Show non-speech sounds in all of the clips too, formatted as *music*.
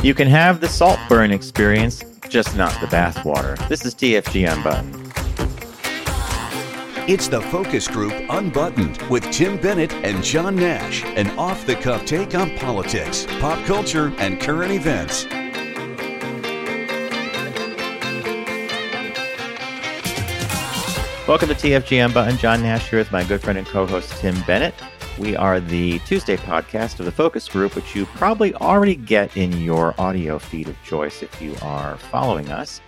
You can have the Saltburn experience, just not the bathwater. This is TFG Unbuttoned. It's the Focus Group Unbuttoned with Tim Bennett and John Nash, an off the cuff take on politics, pop culture, and current events. Welcome to TFG Unbuttoned. John Nash here with my good friend and co host Tim Bennett. We are the Tuesday podcast of the Focus Group, which you probably already get in your audio feed of choice if you are following us.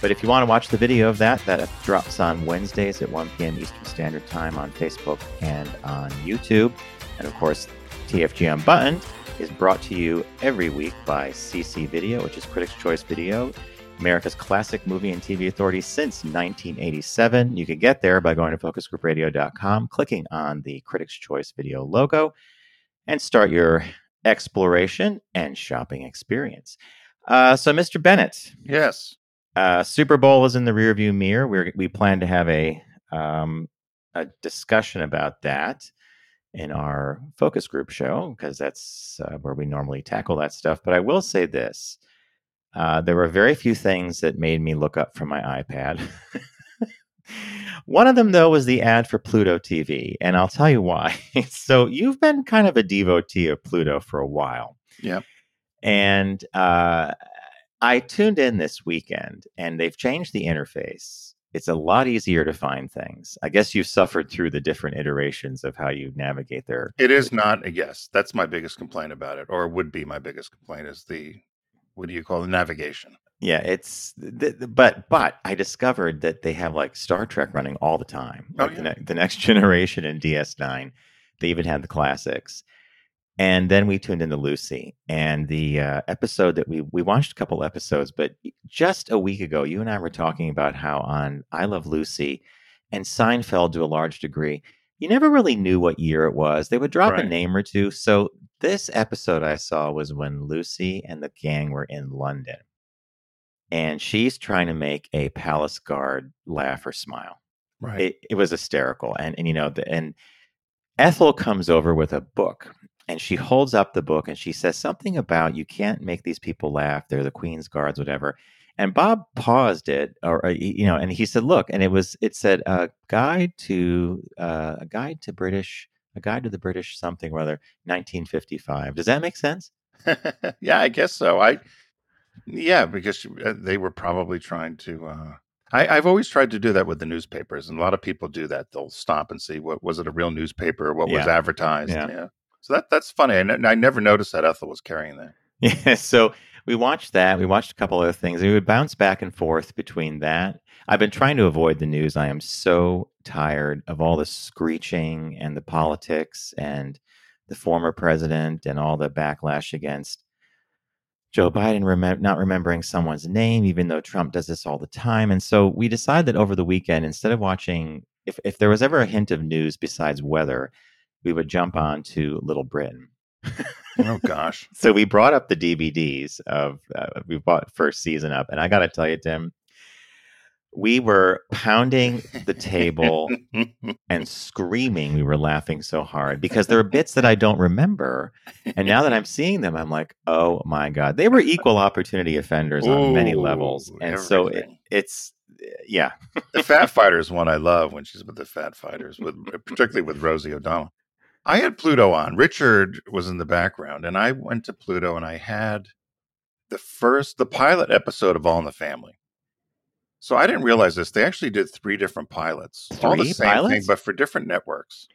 But if you want to watch the video of that, that drops on Wednesdays at 1 p.m. Eastern Standard Time on Facebook and on YouTube. And of course, TFG Unbuttoned is brought to you every week by CC Video, which is Critics' Choice Video, America's classic movie and TV authority since 1987. You can get there by going to focusgroupradio.com, clicking on the Critics' Choice Video logo, and start your exploration and shopping experience. Uh, so, Mr. Bennett. Yes. Uh, Super Bowl is in the rearview mirror. We we plan to have a um, a discussion about that in our focus group show because that's uh, where we normally tackle that stuff. But I will say this: uh, there were very few things that made me look up from my iPad. One of them, though, was the ad for Pluto TV, and I'll tell you why. *laughs* so you've been kind of a devotee of Pluto for a while. Yep. And uh, I tuned in this weekend and they've changed the interface. It's a lot easier to find things. I guess you've suffered through the different iterations of how you navigate there. It is not a yes. That's my biggest complaint about it, or would be my biggest complaint is the what do you call the navigation? Yeah, it's th- th- but but I discovered that they have like Star Trek running all the time. Oh, yeah. the, ne- the next *laughs* generation in DS9. They even had the classics. And then we tuned into Lucy and the uh, episode that we we watched a couple episodes, but just a week ago, you and I were talking about how on I Love Lucy and Seinfeld to a large degree, you never really knew what year it was. They would drop a name or two. So this episode I saw was when Lucy and the gang were in London, and she's trying to make a palace guard laugh or smile Right. it, it was hysterical and and you know the, and ethel comes over with a book and she holds up the book and she says something about you can't make these people laugh they're the queen's guards whatever and bob paused it or uh, you know and he said look and it was it said a guide to uh, a guide to british a guide to the british something or other 1955 does that make sense *laughs* yeah, I guess so. I yeah, because uh, they were probably trying to. Uh, I, I've always tried to do that with the newspapers, and a lot of people do that. They'll stop and see what was it a real newspaper, what was Yeah. advertised. Yeah. So that that's funny. I, n- I never noticed that Ethel was carrying that. *laughs* Yeah, so we watched that. We watched a couple other things. We would bounce back and forth between that. I've been trying to avoid the news. I am so tired of all the screeching and the politics and the former president and all the backlash against Joe Biden remem- not remembering someone's name, even though Trump does this all the time. And so we decided that over the weekend, instead of watching, if, if there was ever a hint of news besides weather, we would jump on to Little Britain. *laughs* Oh gosh. *laughs* So we brought up the DVDs of uh, we bought first season up, and I got to tell you, Tim, we were pounding the table and screaming. We were laughing so hard because there are bits that I don't remember, and now that I'm seeing them, I'm like, oh my god, they were equal opportunity offenders on many levels, and so it, it's yeah, the Fat Fighters one I love when she's with the Fat Fighters, with particularly with Rosie O'Donnell. I had Pluto on. Richard was in the background, and I went to Pluto, and I had the first, the pilot episode of All in the Family. So I didn't realize this. They actually did three different pilots, all the Three same thing, but for different networks.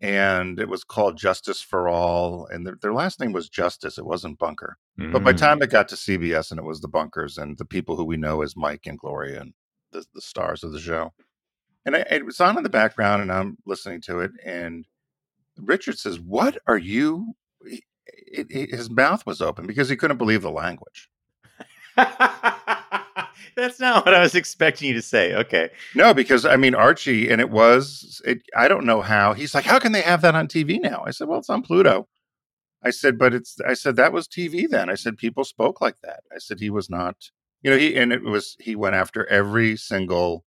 And it was called Justice for All, and their, their last name was Justice. It wasn't Bunker. But by the Mm. time it got to CBS and it was the bunkers and the people who we know as Mike and Gloria and the, the stars of the show. And I, it was on in the background and I'm listening to it. And Richard says, What are you? His mouth was open because he couldn't believe the language. *laughs* That's not what I was expecting you to say. Okay. No, because I mean, Archie, and it was, it, I don't know how. He's like, How can they have that on TV now? I said, Well, it's on Pluto. I said, But it's, I said, That was TV then. I said, People spoke like that. I said, He was not, you know, he, and it was, he went after every single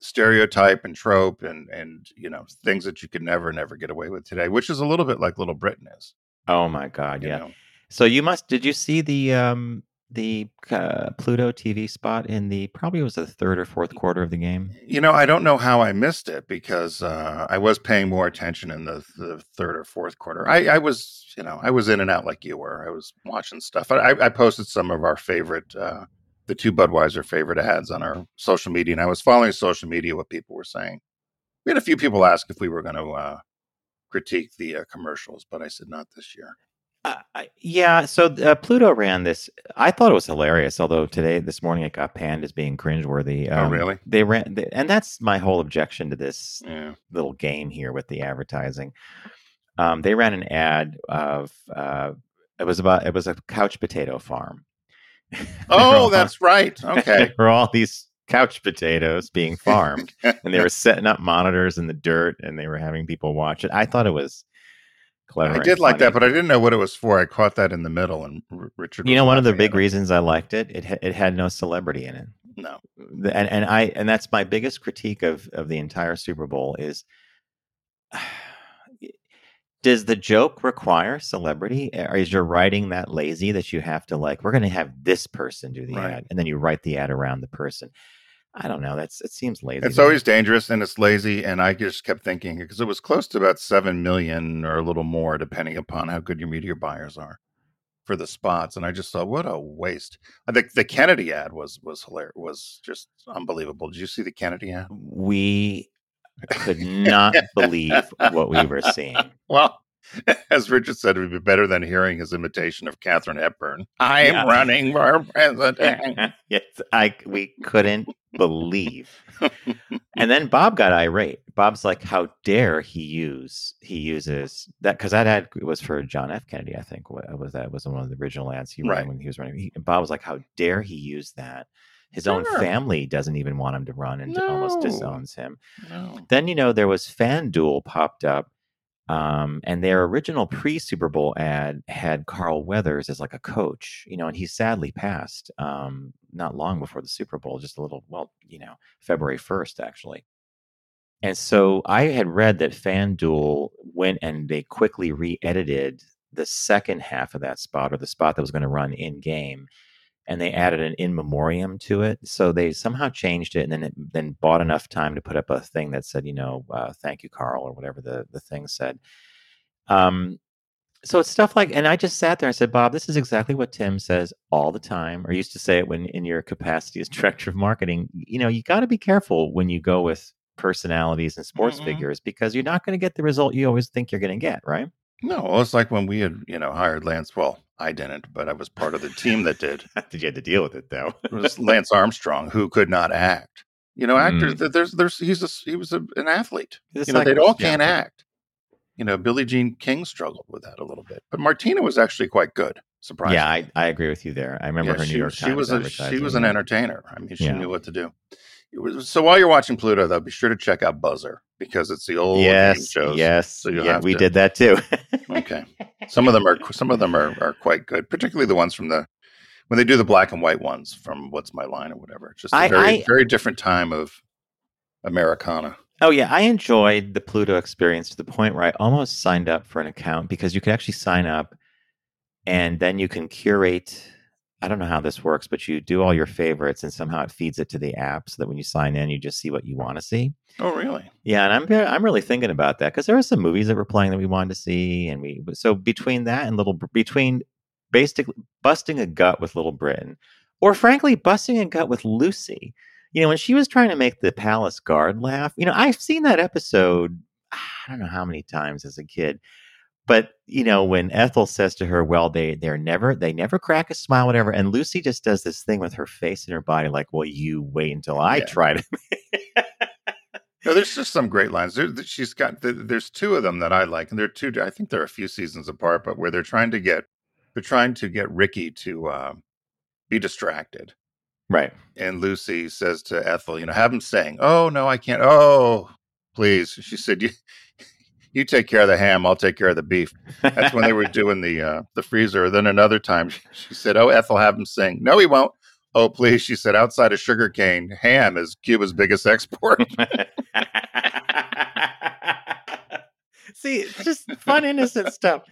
stereotype and trope and, and, you know, things that you could never, never get away with today, which is a little bit like Little Britain is. Oh my God. Yeah. know? So you must. Did you see the um the uh, Pluto TV spot in the probably was the third or fourth quarter of the game? You know, I don't know how I missed it because uh, I was paying more attention in the, the third or fourth quarter. I, I was, you know, I was in and out like you were. I was watching stuff. I, I posted some of our favorite, uh, the two Budweiser favorite ads on our social media, and I was following social media what people were saying. We had a few people ask if we were going to uh, critique the uh, commercials, but I said not this year. Uh, I- yeah, so uh, Pluto ran this. I thought it was hilarious, although today, this morning, it got panned as being cringeworthy. Oh, Um, really? They ran, they, and that's my whole objection to this Yeah. little game here with the advertising. Um, they ran an ad of uh, it was about it was a couch potato farm. *laughs* Oh, that's right. *laughs* Okay. were all these couch potatoes being *laughs* farmed, and they were setting up monitors in the dirt, and they were having people watch it. I thought it was clever. I did like funny. that, but I didn't know what it was for. I caught that in the middle, and R- Richard. You know, one of the big reasons I liked it, it ha- it had no celebrity in it. No, and and I and that's my biggest critique of of the entire Super Bowl is *sighs* does the joke require celebrity or is your writing that lazy that you have to like we're going to have this person do the Right. ad and then you write the ad around the person i don't know that's it seems lazy it's to me. always dangerous and it's lazy. And I just kept thinking because it was close to about seven million or a little more, depending upon how good your media buyers are for the spots. And I just thought, what a waste. I think the Kennedy ad was was hilarious. Was just unbelievable. Did you see the Kennedy ad? we could not believe what we were seeing *laughs* Well, *laughs* as Richard said, it would be better than hearing his imitation of Katherine Hepburn. I am Yeah. running for president. *laughs* yes, I we couldn't believe. and then Bob got irate. Bob's like, "How dare he use he uses that?" Because that ad was for John F. Kennedy, I think. wa- Was that was one of the original ads he Right. ran when he was running? He, and Bob was like, "How dare he use that?" His own family doesn't even want him to run and almost disowns him. No. Then you know there was FanDuel popped up, um, and their original pre Super Bowl ad had Carl Weathers as like a coach, you know, and he sadly passed um, not long before the Super Bowl, just a little, well, you know, February first actually. And so I had read that FanDuel went and they quickly re-edited the second half of that spot or the spot that was going to run in game and they added an in memoriam to it. So they somehow changed it and then it, then bought enough time to put up a thing that said, you know, uh, thank you, Carl, or whatever the the thing said. Um, so it's stuff like, and I just sat there and said, Bob, this is exactly what Tim says all the time, or used to say it when in your capacity as *laughs* director of marketing. You know, you got to be careful when you go with personalities and sports Mhm. figures because you're not going to get the result you always think you're going to get, right? No, well, it's like when we had, you know, hired Lance. Well, I didn't, but I was part of the team that did. *laughs* Did you have to deal with it though? It was Lance Armstrong who could not act. You know, actors. Mm. There's, there's, he's a, he was a, an athlete. It's you know, like- they all yeah. can't act. You know, Billie Jean King struggled with that a little bit, but Martina was actually quite good. Surprisingly. Yeah, I, I agree with you there. I remember Yeah, her she, New York she Times was a, she was an entertainer. I mean, she Yeah. knew what to do. So while you're watching Pluto, though, be sure to check out Buzzr because it's the old Yes, shows. yes, so yeah, we to- did that too. Okay. Some of them are some of them are, are quite good, particularly the ones from the when they do the black and white ones from What's My Line or whatever. It's just a I- very I- very different time of Americana. Oh yeah, I enjoyed the Pluto experience to the point where I almost signed up for an account because you could actually sign up and then you can curate I don't know how this works, but you do all your favorites and somehow it feeds it to the app so that when you sign in you just see what you want to see. Oh, really? Yeah, and I'm I'm really thinking about that because there were some movies that were playing that we wanted to see, and we so between that and little between basically busting a gut with Little Britain, or frankly busting a gut with Lucy. You know, when she was trying to make the palace guard laugh, you know, I've seen that episode. Ah, I don't know how many times as a kid, but you know, when Ethel says to her, "Well, they they're never they never crack a smile, whatever," and Lucy just does this thing with her face and her body, like, "Well, you wait until I Yeah. try to." *laughs* No, there's just some great lines. There, she's got th- there's two of them that I like, and they're two. I think they're a few seasons apart, but where they're trying to get they're trying to get Ricky to uh, be distracted. right. And Lucy says to Ethel, you know, have him saying, "Oh no, I can't." Oh, please. She said, "You you take care of the ham, I'll take care of the beef." That's when they were *laughs* doing the uh, the freezer. Then another time, *laughs* she said, "Oh, Ethel, have him sing." No, he won't. Oh, please. She said, "Outside of sugarcane, ham is Cuba's biggest export." *laughs* See, it's just fun, innocent stuff.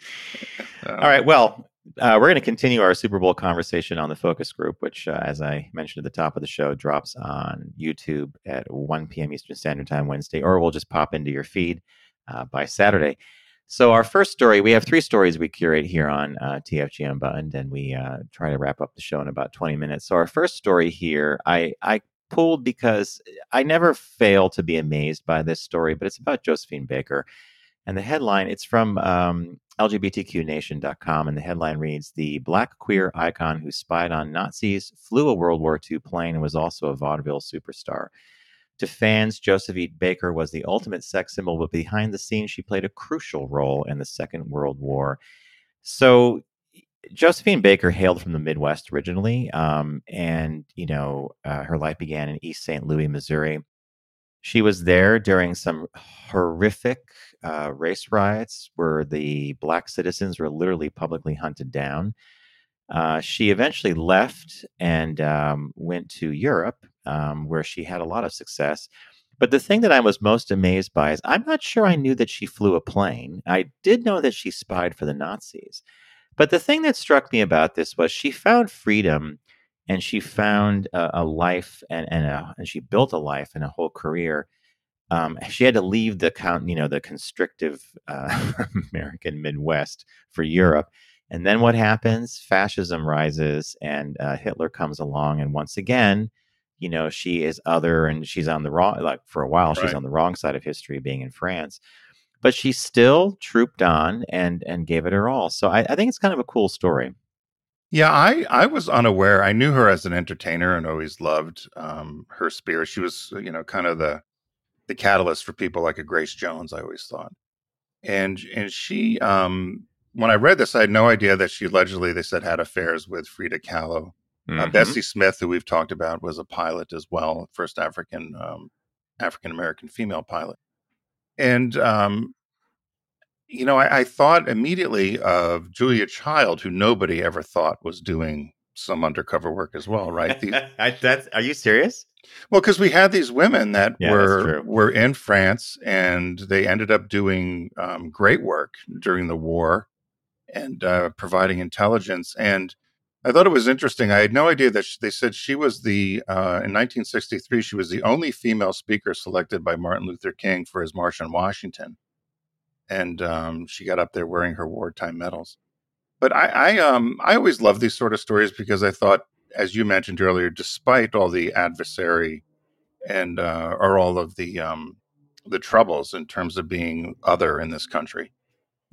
Uh, All right. Well, Uh, we're going to continue our Super Bowl conversation on the focus group, which, uh, as I mentioned at the top of the show, drops on YouTube at 1 p.m. Eastern Standard Time Wednesday, or we'll just pop into your feed uh, by Saturday. So, our first story, we have three stories we curate here on uh, TFG Unbuttoned, and we uh, try to wrap up the show in about 20 minutes. So, our first story here, I, I pulled because I never fail to be amazed by this story, but it's about Josephine Baker. And the headline, it's from um, LGBTQNation.com, and the headline reads The black queer icon who spied on Nazis, flew a World War II plane, and was also a vaudeville superstar. To fans, Josephine Baker was the ultimate sex symbol, but behind the scenes, she played a crucial role in the Second World War. So, Josephine Baker hailed from the Midwest originally, um, and you know uh, her life began in East St. Louis, Missouri. She was there during some horrific uh, race riots where the black citizens were literally publicly hunted down. Uh, she eventually left and um, went to Europe, um, where she had a lot of success. But the thing that I was most amazed by is I'm not sure I knew that she flew a plane. I did know that she spied for the Nazis. But the thing that struck me about this was she found freedom and she found a, a life and, and, a, and she built a life and a whole career um, she had to leave the count, you know, the constrictive uh, *laughs* American Midwest for Europe. And then what happens? Fascism rises, and uh, Hitler comes along, and once again, you know, she is other, and she's on the wrong. Like for a while, she's on the wrong side of history, being in France. But she still trooped on and and gave it her all. So I, I think it's kind of a cool story. Yeah, I I was unaware. I knew her as an entertainer and always loved um, her spirit. She was, you know, kind of the the catalyst for people like a Grace Jones. I always thought, and and she, um, when I read this, I had no idea that she allegedly they said had affairs with Frida Kahlo. Uh, Mhm. Bessie Smith, who we've talked about, was a pilot as well, first African um, African American female pilot, and um, you know, I, I thought immediately of Julia Child, who nobody ever thought was doing some undercover work as well, right? *laughs* I, that's, are you serious? well, because we had these women that Yeah, were were in France, and they ended up doing um, great work during the war and uh, providing intelligence. And I thought it was interesting. I had no idea that sh they said she was the uh, in 1963 she was the only female speaker selected by Martin Luther King for his March on Washington, and um, she got up there wearing her wartime medals. But I, I um I always love these sort of stories because I thought, as you mentioned earlier, despite all the adversary and uh, or all of the um, the troubles in terms of being other in this country,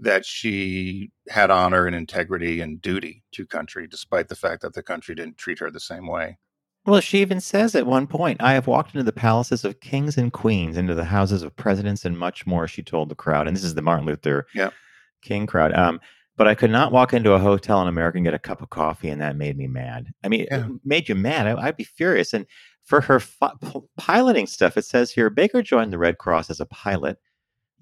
that she had honor and integrity and duty to country, despite the fact that the country didn't treat her the same way. Well, she even says at one point, I have walked into the palaces of kings and queens, into the houses of presidents, and much more, she told the crowd. And this is the Martin Luther Yeah. King crowd. Um, but I could not walk into a hotel in America and get a cup of coffee, and that made me mad. I mean, Yeah. it made you mad. I, I'd be furious. And for her fi- piloting stuff, it says here Baker joined the Red Cross as a pilot.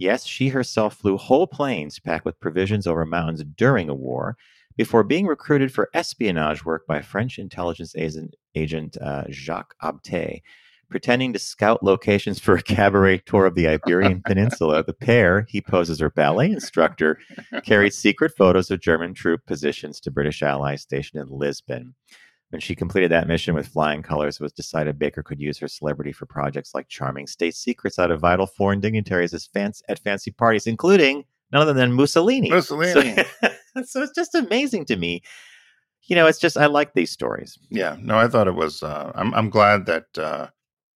Yes, she herself flew whole planes packed with provisions over mountains during a war before being recruited for espionage work by French intelligence agent, agent uh, Jacques Abtey. Pretending to scout locations for a cabaret tour of the Iberian *laughs* Peninsula, the pair, he poses as her ballet instructor, carried secret photos of German troop positions to British allies stationed in Lisbon. When she completed that mission with flying colors, it was decided Baker could use her celebrity for projects like charming state secrets out of vital foreign dignitaries as fancy, at fancy parties, including none other than Mussolini. Mussolini. So, *laughs* so it's just amazing to me. You know, it's just I like these stories. Yeah, no, I thought it was. Uh, I'm I'm glad that uh,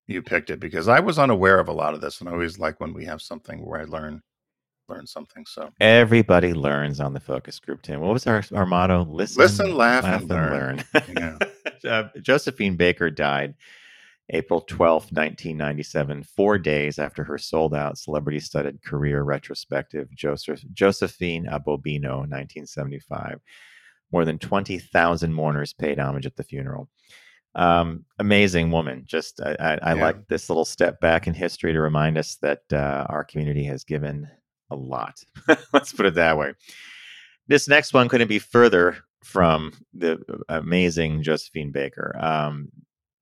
you picked it because I was unaware of a lot of this, and I always like when we have something where I learn learn something. So Everybody learns on the focus group, Tim. What was our, our motto? Listen, Listen, laugh, and learn. Yeah. *laughs* uh, Josephine Baker died April twelfth, 1997, four days after her sold out celebrity studded career retrospective, Joseph, Josephine à Bobino, 1975. More than 20,000 mourners paid homage at the funeral. Um, amazing woman. Just, I, I, I Yeah. like this little step back in history to remind us that uh, our community has given a lot. *laughs* Let's put it that way. This next one couldn't be further from the amazing Josephine Baker. Um,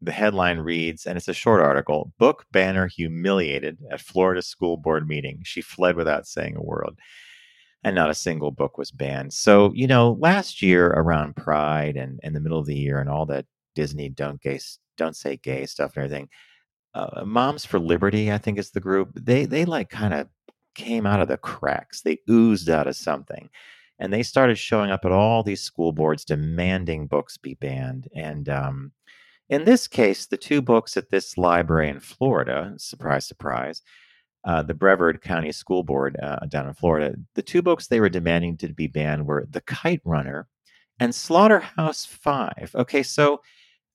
the headline reads, and it's a short article Book banner humiliated at Florida school board meeting. She fled without saying a word. and not a single book was banned. So, you know, last year around Pride and in the middle of the year and all that Disney don't gay don't say gay stuff and everything, uh, Moms for Liberty, I think is the group. They they like kind of came out of the cracks. They oozed out of something. And they started showing up at all these school boards demanding books be banned. And um, in this case, the two books at this library in Florida, surprise, surprise, uh, the Brevard County School Board uh, down in Florida, the two books they were demanding to be banned were The Kite Runner and Slaughterhouse Five. Okay, so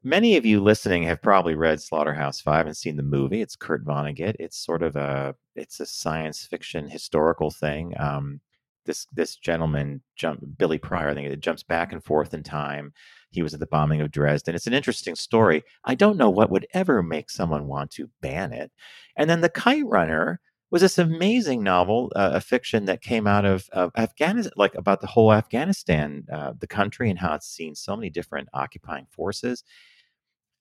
many of you listening have probably read Slaughterhouse Five and seen the movie. It's Kurt Vonnegut. It's sort of a it's a science fiction historical thing. Um, this this gentleman jump Billy Pryor, I think it jumps back and forth in time. He was at the bombing of Dresden. It's an interesting story. I don't know what would ever make someone want to ban it. And then The Kite Runner was this amazing novel, uh, a fiction that came out of, of Afghanistan, like about the whole Afghanistan, uh, the country, and how it's seen so many different occupying forces.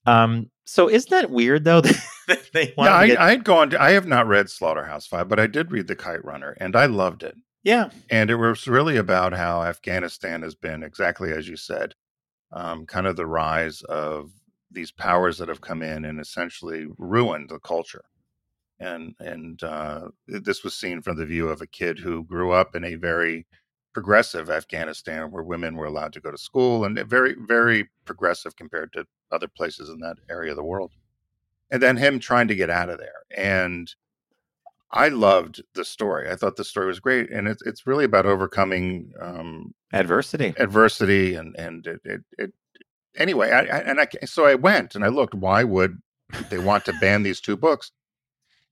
Um, so isn't that weird though? *laughs* That they yeah, I, get... I had gone. To, I have not read Slaughterhouse Five, but I did read The Kite Runner, and I loved it. Yeah, and it was really about how Afghanistan has been exactly as you said, um, kind of the rise of these powers that have come in and essentially ruined the culture. And and uh, this was seen from the view of a kid who grew up in a very progressive Afghanistan where women were allowed to go to school and very very progressive compared to other places in that area of the world. And then him trying to get out of there and I loved the story. I thought the story was great, and it's it's really about overcoming um, adversity, adversity, and and it, it, it anyway. I, I, and I so I went and I looked. Why would they want to ban these two books?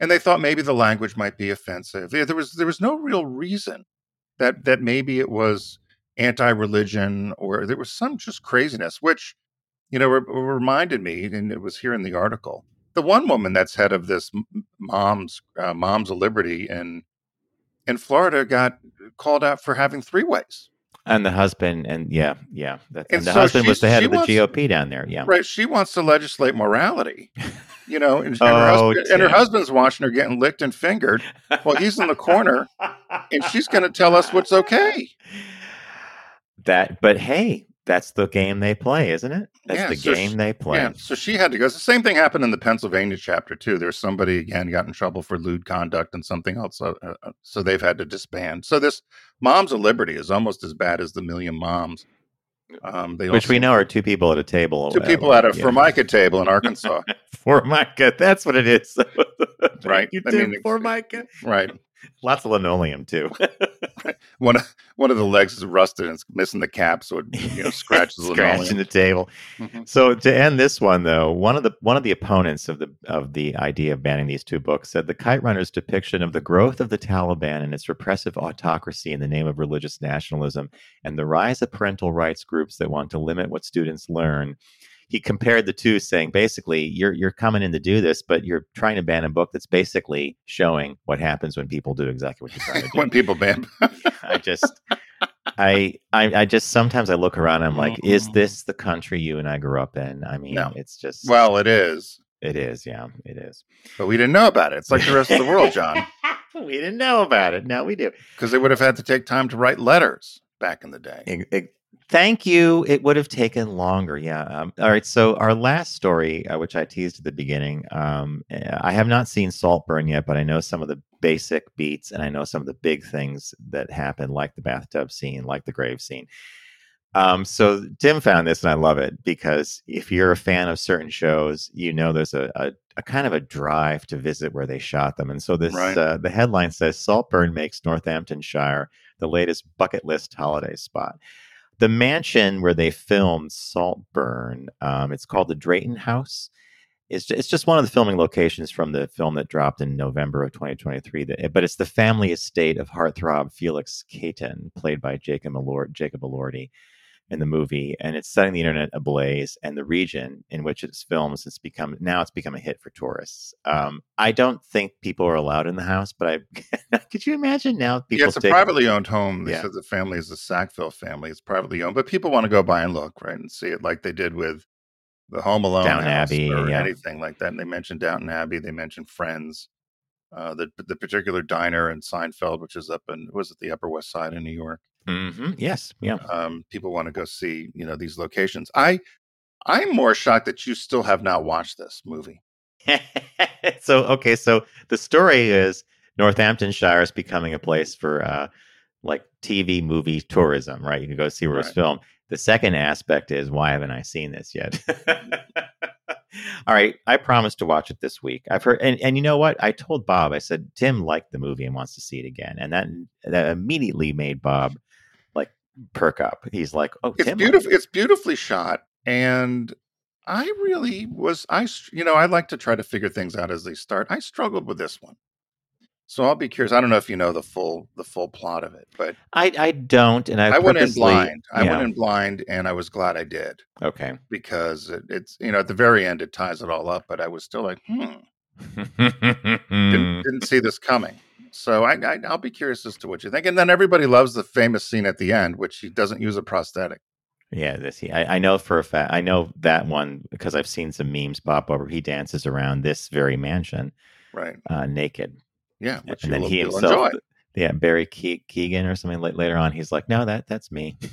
And they thought maybe the language might be offensive. There was there was no real reason that that maybe it was anti-religion or there was some just craziness, which you know re- reminded me, and it was here in the article the one woman that's head of this mom's uh, moms of liberty in in Florida got called out for having three ways. And the husband, and yeah, yeah, that, and, and, the so husband was the head of the wants, GOP down there. Yeah, right. She wants to legislate morality, you know, and, and, oh, her, husband, and her husband's watching her getting licked and fingered while he's in the corner, and she's going to tell us what's okay. That, but hey, that's the game they play, isn't it? That's yeah, the so game she, they play. Yeah, so she had to go. The same thing happened in the Pennsylvania chapter too. There's somebody again got in trouble for lewd conduct and something else, uh, uh, so they've had to disband. So this Moms of Liberty is almost as bad as the Million Moms. Um, Which we know are two people at a table. Two people at a yeah. Formica table in Arkansas. *laughs* Formica, that's what it is. *laughs* right. You I mean, Formica. Right. Lots of linoleum too. *laughs* one of one of the legs is rusted and it's missing the cap, so it you know *laughs* scratches scratching the table. Mm-hmm. So to end this one though, one of the one of the opponents of the of the idea of banning these two books said the Kite Runner's depiction of the growth of the Taliban and its repressive autocracy in the name of religious nationalism and the rise of parental rights groups that want to limit what students learn he compared the two, saying basically, you're you're coming in to do this, but you're trying to ban a book that's basically showing what happens when people do exactly what you're trying to *laughs* do. when people ban, *laughs* I just, I, I, I just sometimes I look around, and I'm like, is mm-hmm. this the country you and I grew up in? I mean, no. it's just well, it is. It is, yeah, it is. But we didn't know about it. It's like the rest of the world, John. *laughs* we didn't know about it. Now we do. Because they would have had to take time to write letters back in the day. It, it, Thank you. It would have taken longer. Yeah. Um, all right. So our last story, uh, which I teased at the beginning, um, eh, I have not seen Saltburn yet, but I know some of the basic beats, and I know some of the big things that happen, like the bathtub scene, like the grave scene. Um, so Tim found this, and I love it because if you're a fan of certain shows, you know there's a, a, a kind of a drive to visit where they shot them. And so this right. uh, the headline says Saltburn makes Northamptonshire the latest bucket list holiday spot the mansion where they filmed Saltburn, um, it's called the Drayton House. It's just, it's just one of the filming locations from the film that dropped in November of 2023. That, but it's the family estate of heartthrob Felix Catton, played by Jacob Elordi. Jacob Elordi in the movie, and it's setting the internet ablaze. And the region in which it's filmed has become now it's become a hit for tourists. Um, I don't think people are allowed in the house, but I *laughs* could you imagine now people? Yeah, it's a privately owned home. They yeah. said the family is the Sackville family. It's privately owned, but people want to go by and look right and see it, like they did with the Home Alone Downton Abbey or yeah. anything like that. And they mentioned Downton Abbey. They mentioned Friends. uh, the the particular diner in Seinfeld, which is up in was it the Upper West Side in New York. Mm-hmm. Yes, yeah. Um, people want to go see you know these locations. I I'm more shocked that you still have not watched this movie. *laughs* so okay, so the story is Northamptonshire is becoming a place for uh, like TV movie tourism, right? You can go see where it's filmed. The second aspect is why haven't I seen this yet? *laughs* All right, I promised to watch it this week. I've heard, and, and you know what? I told Bob. I said Tim liked the movie and wants to see it again, and that that immediately made Bob perk up. He's like, "Oh, It's Tim, beautiful. It's beautifully shot, and I really was. I you know I like to try to figure things out as they start. I struggled with this one, so I'll be curious. I don't know if you know the full the full plot of it, but I I don't, and I, I, went in blind. I yeah, went in blind, and I was glad I did okay. because it, it's you know at the very end it ties it all up. But I was still like, hmm, Hmm. didn't, *laughs* didn't see this coming. So I, I I'll be curious as to what you think. And then everybody loves the famous scene at the end, which he doesn't use a prosthetic. Yeah, this he, I, I know for a fact. I know that one because I've seen some memes pop over. He dances around this very mansion Right. uh, naked, Yeah. Which and then he himself, enjoy. yeah, Barry Ke- Keoghan or something later on. He's like, no, that that's me. *laughs*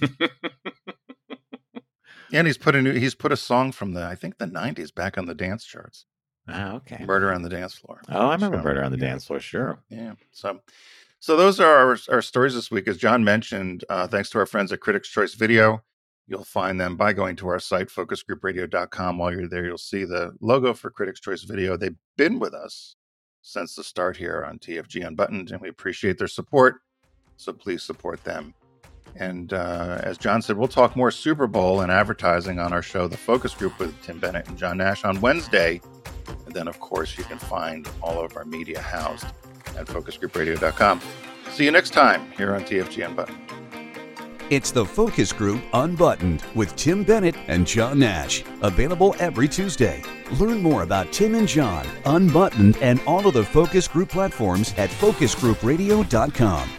And he's put a new, he's put a song from the I think the '90s back on the dance charts. Oh, okay. Murder on the Dance Floor. Oh, I remember So, Murder on the yeah. Dance Floor. Sure. Yeah. So, so those are our, our stories this week. As John mentioned, uh, thanks to our friends at Critics Choice Video, you'll find them by going to our site, focusgroupradio.com. While you're there, you'll see the logo for Critics Choice Video. They've been with us since the start here on TFG Unbuttoned, and we appreciate their support. So please support them. And uh, as John said, we'll talk more Super Bowl and advertising on our show, The Focus Group, with Tim Bennett and John Nash on Wednesday. And then, of course, you can find all of our media housed at focusgroupradio.com. See you next time here on TFG Unbuttoned. It's the Focus Group Unbuttoned with Tim Bennett and John Nash. Available every Tuesday. Learn more about Tim and John, Unbuttoned, and all of the Focus Group platforms at focusgroupradio.com.